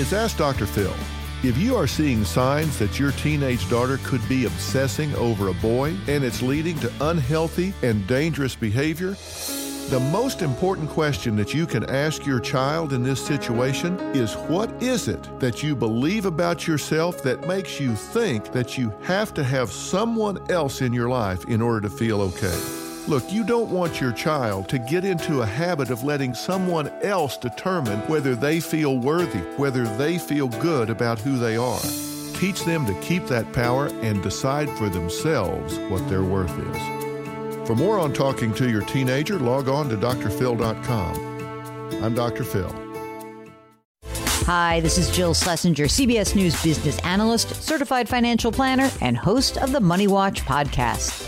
It's Ask Dr. Phil. If you are seeing signs that your teenage daughter could be obsessing over a boy and it's leading to unhealthy and dangerous behavior, the most important question that you can ask your child in this situation is what is it that you believe about yourself that makes you think that you have to have someone else in your life in order to feel okay? Look, you don't want your child to get into a habit of letting someone else determine whether they feel worthy, whether they feel good about who they are. Teach them to keep that power and decide for themselves what their worth is. For more on talking to your teenager, log on to drphil.com. I'm Dr. Phil. Hi, this is Jill Schlesinger, CBS News business analyst, certified financial planner, and host of the Money Watch podcast.